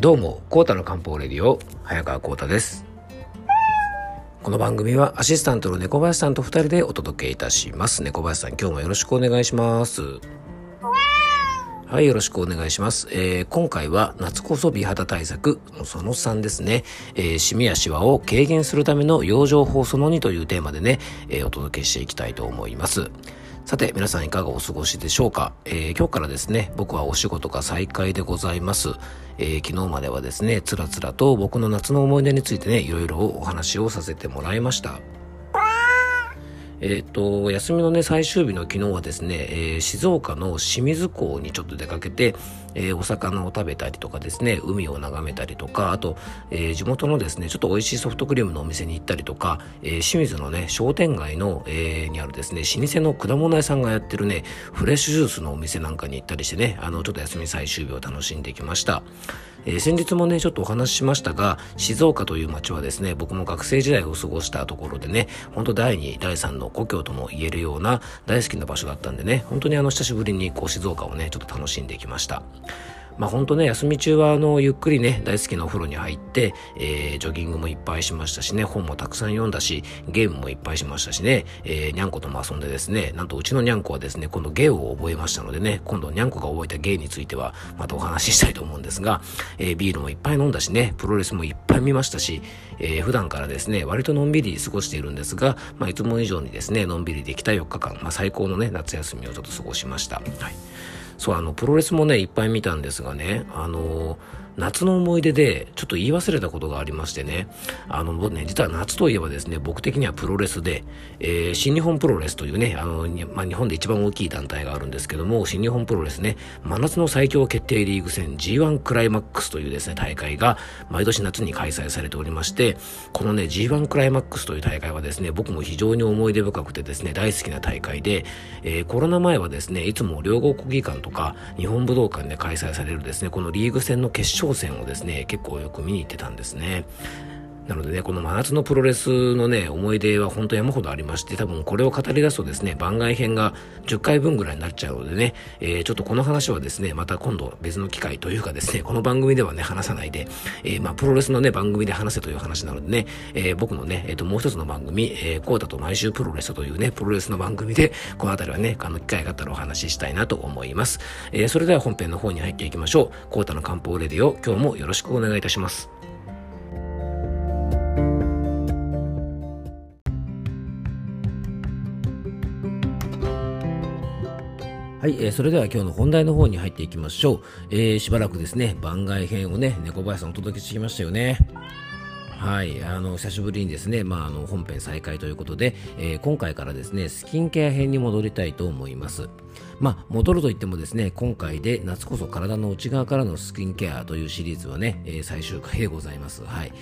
どうも、コータの漢方レディオ、早川コータです。この番組はアシスタントの猫林さんと二人でお届けいたします。猫林さん、今日もよろしくお願いします。はい、よろしくお願いします。えー、今回は夏こそ美肌対策その3ですね。えー、シミやシワを軽減するための養生法その2というテーマでね、えー、お届けしていきたいと思います。さて、皆さんいかがお過ごしでしょうか、えー、今日からですね、僕はお仕事が再開でございます。えー、昨日まではですね、つらつらと僕の夏の思い出についてね、いろいろお話をさせてもらいました。えっ、ー、と、休みのね、最終日の昨日はですね、えー、静岡の清水港にちょっと出かけて、えー、お魚を食べたりとかですね、海を眺めたりとか、あと、え地元のですね、ちょっと美味しいソフトクリームのお店に行ったりとか、え清水のね、商店街の、えにあるですね、老舗の果物屋さんがやってるね、フレッシュジュースのお店なんかに行ったりしてね、あの、ちょっと休み最終日を楽しんできました。えー、先日もね、ちょっとお話ししましたが、静岡という街はですね、僕も学生時代を過ごしたところでね、本当第2、第3の故郷とも言えるような大好きな場所だったんでね、本当にあの久しぶりにこう静岡をね、ちょっと楽しんできました。まあ本当ね、休み中はあの、ゆっくりね、大好きなお風呂に入って、えー、ジョギングもいっぱいしましたしね、本もたくさん読んだし、ゲームもいっぱいしましたしね、えー、にゃんことも遊んでですね、なんとうちのにゃんこはですね、今度芸を覚えましたのでね、今度にゃんこが覚えた芸については、またお話ししたいと思うんですが、えー、ビールもいっぱい飲んだしね、プロレスもいっぱい見ましたし、えー、普段からですね、割とのんびり過ごしているんですが、まあいつも以上にですね、のんびりできた4日間、まあ最高のね、夏休みをちょっと過ごしました。はい。そう、あの、プロレスもね、いっぱい見たんですがね、あの夏の思い出でちょっと言い忘れたことがありましてね、あの、ね、実は夏といえばですね、僕的にはプロレスで、えー、新日本プロレスというね、あの、まあ、日本で一番大きい団体があるんですけども、新日本プロレスね、真夏の最強決定リーグ戦 G1 クライマックスというですね、大会が毎年夏に開催されておりまして、このね、G1 クライマックスという大会はですね、僕も非常に思い出深くてですね、大好きな大会で、えー、コロナ前はですね、いつも両国国技館とか日本武道館で開催されるですね、このリーグ戦の決勝戦をですね、結構よく見に行ってたんですね。なのでね、この真夏のプロレスのね、思い出は本当山ほどありまして、多分これを語り出すとですね、番外編が10回分ぐらいになっちゃうのでね、えー、ちょっとこの話はですね、また今度別の機会というかですね、この番組ではね、話さないで、えー、まあ、プロレスのね、番組で話せという話なのでね、えー、僕のね、えっ、と、もう一つの番組、えー、コータと毎週プロレスというね、プロレスの番組で、この辺りはね、あの、機会があったらお話ししたいなと思います。えー、それでは本編の方に入っていきましょう。コータの漢方レディオ、今日もよろしくお願いいたします。はい、えー、それでは今日の本題の方に入っていきましょう。えー、しばらくですね、番外編をね、猫林さんお届けしてきましたよね。はい、あの久しぶりにですね、まあ、あの本編再開ということで、えー、今回からですね、スキンケア編に戻りたいと思います。まあ、戻ると言ってもですね、今回で夏こそ体の内側からのスキンケアというシリーズはね、えー、最終回でございます。はい。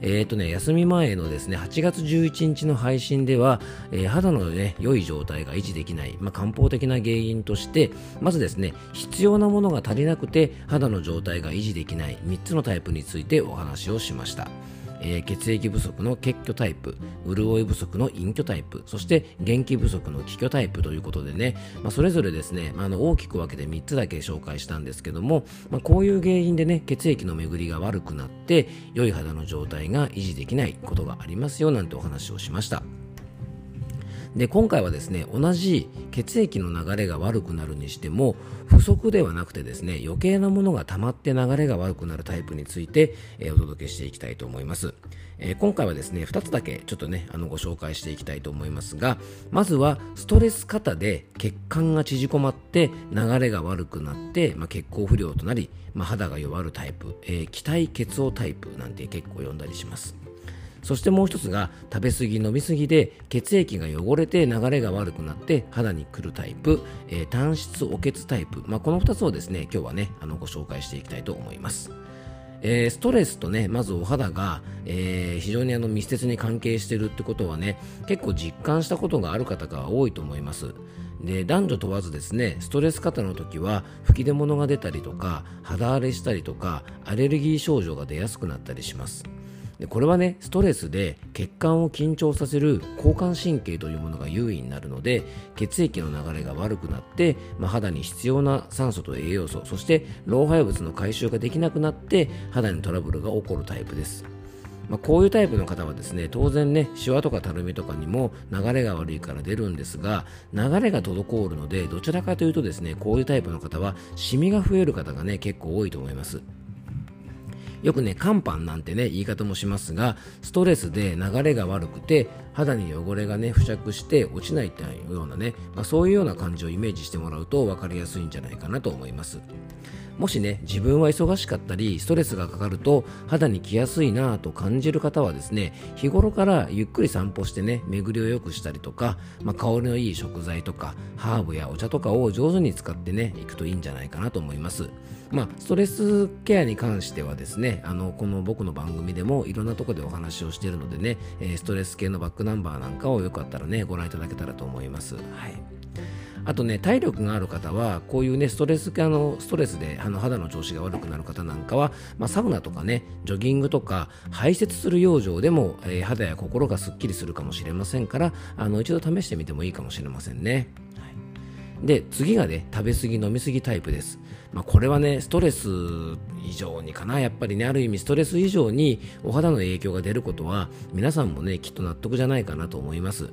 えっ、ー、とね、休み前のですね、8月11日の配信では、えー、肌のね、良い状態が維持できない、まあ、漢方的な原因として、まずですね、必要なものが足りなくて、肌の状態が維持できない3つのタイプについてお話をしました。えー、血液不足の血虚タイプ、潤い不足の陰虚タイプ、そして元気不足の気虚タイプということでね、まあ、それぞれですね、まあ、の大きく分けて3つだけ紹介したんですけども、まあ、こういう原因でね、血液の巡りが悪くなって、良い肌の状態が維持できないことがありますよなんてお話をしました。で今回はですね同じ血液の流れが悪くなるにしても不足ではなくてですね余計なものが溜まって流れが悪くなるタイプについて、えー、お届けしていきたいと思います、えー、今回はですね2つだけちょっとねあのご紹介していきたいと思いますがまずはストレス過で血管が縮こまって流れが悪くなって、まあ、血行不良となり、まあ、肌が弱るタイプ、えー、気体血応タイプなんて結構呼んだりします。そしてもう一つが食べ過ぎ飲み過ぎで血液が汚れて流れが悪くなって肌にくるタイプ、えー、単質お血タイプ、まあ、この2つをですね今日はねあのご紹介していきたいと思います。えー、ストレスとね、まずお肌が、えー、非常にあの密接に関係しているってことはね、結構実感したことがある方が多いと思います。で男女問わずですねストレス過多の時は吹き出物が出たりとか肌荒れしたりとかアレルギー症状が出やすくなったりしますでこれはねストレスで血管を緊張させる交感神経というものが優位になるので血液の流れが悪くなって、まあ、肌に必要な酸素と栄養素そして老廃物の回収ができなくなって肌にトラブルが起こるタイプです。まあ、こういうタイプの方はですね当然ねシワとかたるみとかにも流れが悪いから出るんですが流れが滞るのでどちらかというとですねこういうタイプの方はシミが増える方がね結構多いと思います。よくね、乾パンなんてね、言い方もしますが、ストレスで流れが悪くて、肌に汚れがね、付着して落ちないというようなね、まあ、そういうような感じをイメージしてもらうと分かりやすいんじゃないかなと思います。もしね自分は忙しかったりストレスがかかると肌に来やすいなぁと感じる方はですね日頃からゆっくり散歩してね巡りを良くしたりとか、まあ、香りのいい食材とかハーブやお茶とかを上手に使ってねいくといいんじゃないかなと思います。まあ、ストレスケアに関してはですねあのこの僕の番組でもいろんなとこでお話をしているのでね、ストレス系のバックナンバーなんかをよかったらねご覧いただけたらと思います。はい。あとね体力がある方はこういうねストレスあのストレスであの肌の調子が悪くなる方なんかは、まあ、サウナとかねジョギングとか排泄する養生でも、えー、肌や心がすっきりするかもしれませんからあの一度試してみてもいいかもしれませんね。で次がね食べ過ぎ飲み過ぎタイプです、まあ、これはねストレス以上にかな。やっぱりねある意味ストレス以上にお肌の影響が出ることは皆さんもねきっと納得じゃないかなと思います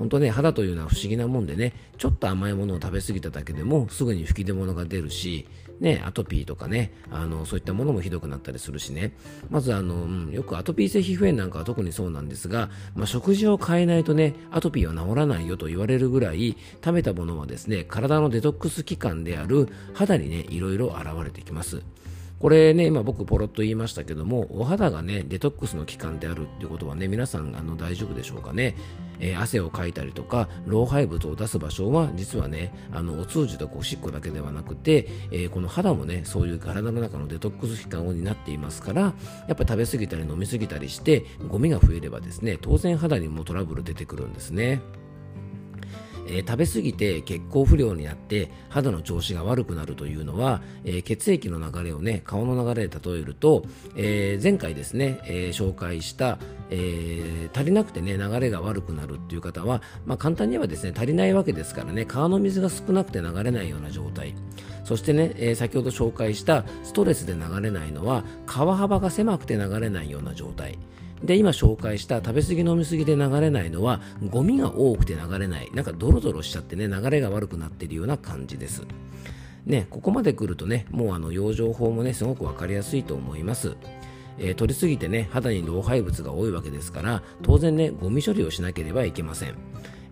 本当ね、肌というのは不思議なもんでね、ちょっと甘いものを食べ過ぎただけでもすぐに吹き出物が出るし、ね、アトピーとかね、あの、そういったものもひどくなったりするしね。まずあの、うん、よくアトピー性皮膚炎なんかは特にそうなんですが、まあ、食事を変えないとね、アトピーは治らないよと言われるぐらい、食べたものはですね、体のデトックス器官である肌にね、いろいろ現れてきます。これね、今僕ポロッと言いましたけども、お肌がね、デトックスの期間であるっていうことはね、皆さんあの大丈夫でしょうかね？えー、汗をかいたりとか、老廃物を出す場所は、実はね、あの、お通じとかおしっこだけではなくて、えー、この肌もね、そういう体の中のデトックス期間を担っていますから、やっぱ食べ過ぎたり飲み過ぎたりして、ゴミが増えればですね、当然肌にもトラブル出てくるんですね。えー、食べ過ぎて血行不良になって肌の調子が悪くなるというのは、えー、血液の流れをね顔の流れで例えると、えー、前回ですね、え紹介した、え足りなくてね流れが悪くなるっていう方は、まあ、簡単に言えばですね足りないわけですからね川の水が少なくて流れないような状態。そしてね、え先ほど紹介したストレスで流れないのは川幅が狭くて流れないような状態。で、今紹介した食べ過ぎ飲み過ぎで流れないのは、ゴミが多くて流れない。なんかドロドロしちゃってね、流れが悪くなってるような感じです。ね、ここまで来るとね、もうあの養生法もね、すごく分かりやすいと思います。えー、取りすぎてね、肌に老廃物が多いわけですから、当然ね、ゴミ処理をしなければいけません。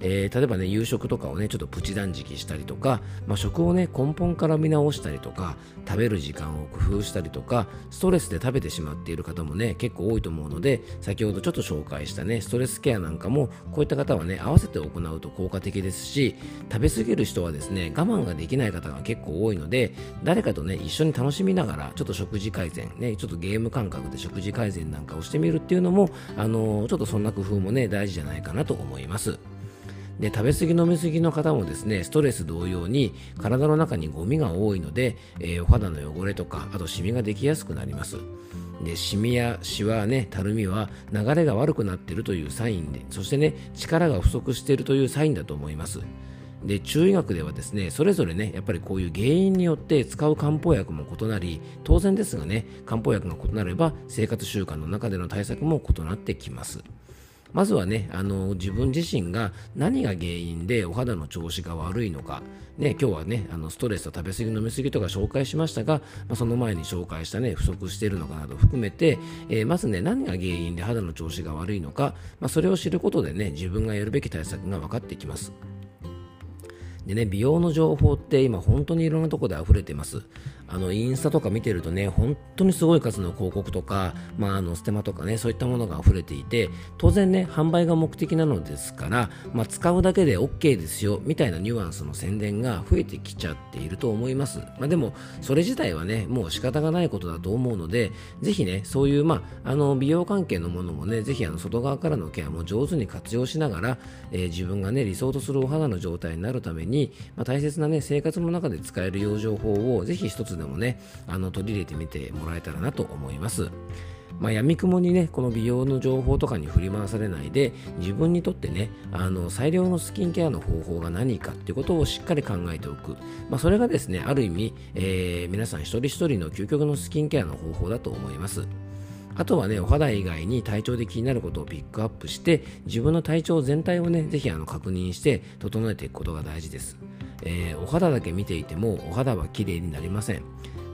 えー、例えばね、夕食とかをね、ちょっとプチ断食したりとか、まあ、食をね、根本から見直したりとか、食べる時間を工夫したりとか、ストレスで食べてしまっている方もね、結構多いと思うので、先ほどちょっと紹介したね、ストレスケアなんかも、こういった方はね、合わせて行うと効果的ですし、食べ過ぎる人はですね、我慢ができない方が結構多いので、誰かとね、一緒に楽しみながら、ちょっと食事改善、ね、ちょっとゲーム感覚で食事改善なんかをしてみるっていうのも、あのー、ちょっとそんな工夫もね、大事じゃないかなと思います。で食べ過ぎ飲み過ぎの方もですねストレス同様に体の中にゴミが多いので、えー、お肌の汚れとかあとシミができやすくなります。でシミやシワねたるみは流れが悪くなっているというサインでそしてね力が不足しているというサインだと思います。で中医学ではですねそれぞれねやっぱりこういう原因によって使う漢方薬も異なり当然ですがね漢方薬が異なれば生活習慣の中での対策も異なってきます。まずはね、あの自分自身が何が原因でお肌の調子が悪いのか、ね、今日はね、あのストレスと食べ過ぎ飲み過ぎとか紹介しましたが、まあ、その前に紹介したね、不足しているのかなど含めて、えー、まずね、何が原因で肌の調子が悪いのか、まあ、それを知ることでね、自分がやるべき対策が分かってきます。でね、美容の情報って今本当にいろんなところで溢れてます。あのインスタとか見てるとね本当にすごい数の広告とか、まあ、あのステマとかねそういったものが溢れていて当然ね販売が目的なのですから、まあ、使うだけで OK ですよみたいなニュアンスの宣伝が増えてきちゃっていると思います、まあ、でもそれ自体はねもう仕方がないことだと思うのでぜひねそういう、まあ、あの美容関係のものもねぜひあの外側からのケアも上手に活用しながら、えー、自分がね理想とするお肌の状態になるために、まあ、大切なね生活の中で使える養生法をぜひ一つでもねあの取り入れてみてもらえたらなと思います。まあ、闇雲にねこの美容の情報とかに振り回されないで自分にとってねあの最良のスキンケアの方法が何かっていうことをしっかり考えておく、まあ、それがですねある意味、えー、皆さん一人一人の究極のスキンケアの方法だと思います。あとはね、お肌以外に体調で気になることをピックアップして、自分の体調全体をね、ぜひあの確認して整えていくことが大事です。えー、お肌だけ見ていても、お肌は綺麗になりません。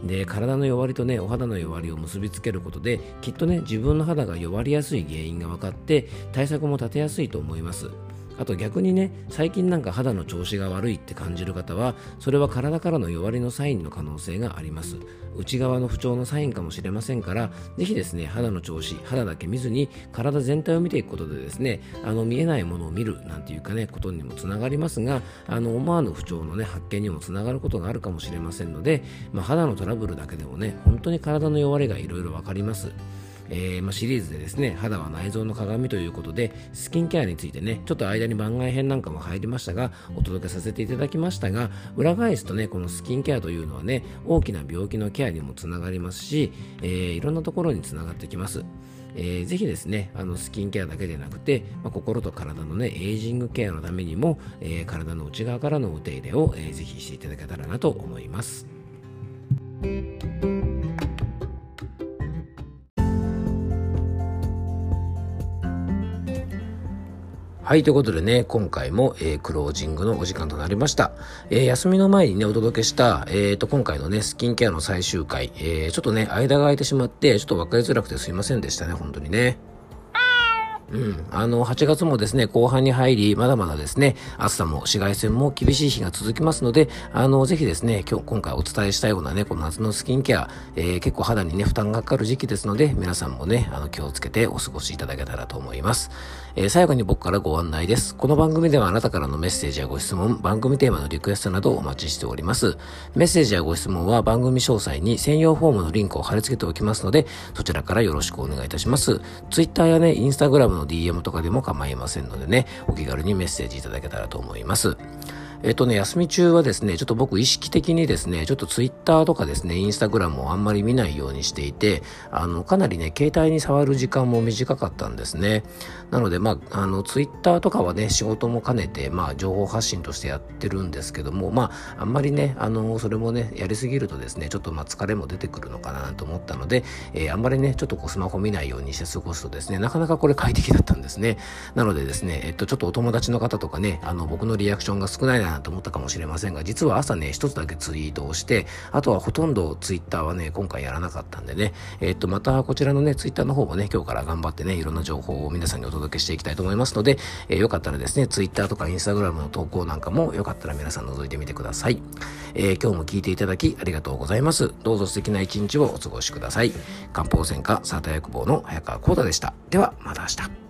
で体の弱りとねお肌の弱りを結びつけることできっとね自分の肌が弱りやすい原因が分かって対策も立てやすいと思いますあと逆にね最近なんか肌の調子が悪いって感じる方はそれは体からの弱りのサインの可能性があります。内側の不調のサインかもしれませんからぜひですね肌の調子肌だけ見ずに体全体を見ていくことでですねあの見えないものを見るなんていうかねことにもつながりますがあの思わぬ不調のね発見にもつながることがあるかもしれませんので、まあ、肌のトラブルだけでもね本当に体の弱りがいろいろ分かります。えー、ま、シリーズでですね肌は内臓の鏡ということでスキンケアについてねちょっと間に番外編なんかも入りましたがお届けさせていただきましたが裏返すとねこのスキンケアというのはね大きな病気のケアにもつながりますし、えー、いろんなところにつながってきます。えー、ぜひですね、あのスキンケアだけでなくて、まあ、心と体のね、エイジングケアのためにも、えー、体の内側からのお手入れを、えー、ぜひしていただけたらなと思います。はい、ということでね、今回も、えー、クロージングのお時間となりました。えー、休みの前にね、お届けした、えー、と、今回のね、スキンケアの最終回、えー、ちょっとね、間が空いてしまって、ちょっと分かりづらくてすいませんでしたね、本当にね。うん。あの、8月もですね、後半に入り、まだまだですね、暑さも紫外線も厳しい日が続きますので、あの、ぜひですね、今日、今回お伝えしたようなね、この夏のスキンケア、えー、結構肌にね、負担がかかる時期ですので、皆さんもね、あの、気をつけてお過ごしいただけたらと思います。えー、最後に僕からご案内です。この番組ではあなたからのメッセージやご質問、番組テーマのリクエストなどお待ちしております。メッセージやご質問は番組詳細に専用フォームのリンクを貼り付けておきますので、そちらからよろしくお願いいたします。Twitter やね、Instagram の DM とかでも構いませんのでね、お気軽にメッセージいただけたらと思います。えっとね、休み中はですね、ちょっと僕意識的にですね、ちょっとツイッターとかですね、インスタグラムをあんまり見ないようにしていて、あの、かなりね、携帯に触る時間も短かったんですね。なので、まあ、あの、ツイッターとかはね、仕事も兼ねて、まあ、情報発信としてやってるんですけども、まあ、あんまりね、あの、それもね、やりすぎるとですね、ちょっとまあ、疲れも出てくるのかなと思ったので、えー、あんまりね、ちょっとこう、スマホ見ないようにして過ごすとですね、なかなかこれ快適だったんですね。なのでですね、えっと、ちょっとお友達の方とかね、あの、僕のリアクションが少ないなと思ったかもしれませんが、実は朝ね、一つだけツイートをして、あとはほとんどツイッターはね、今回やらなかったんでね、えっと、またこちらのね、ツイッターの方もね、今日から頑張ってね、いろんな情報を皆さんにお届け届けしていきたいと思いますので、えー、よかったらですね、Twitter とか Instagram の投稿なんかもよかったら皆さん覗いてみてください。えー、今日も聞いていただきありがとうございます。どうぞ素敵な一日をお過ごしください。漢方専科サータ薬房の早川幸太でした。では、また明日。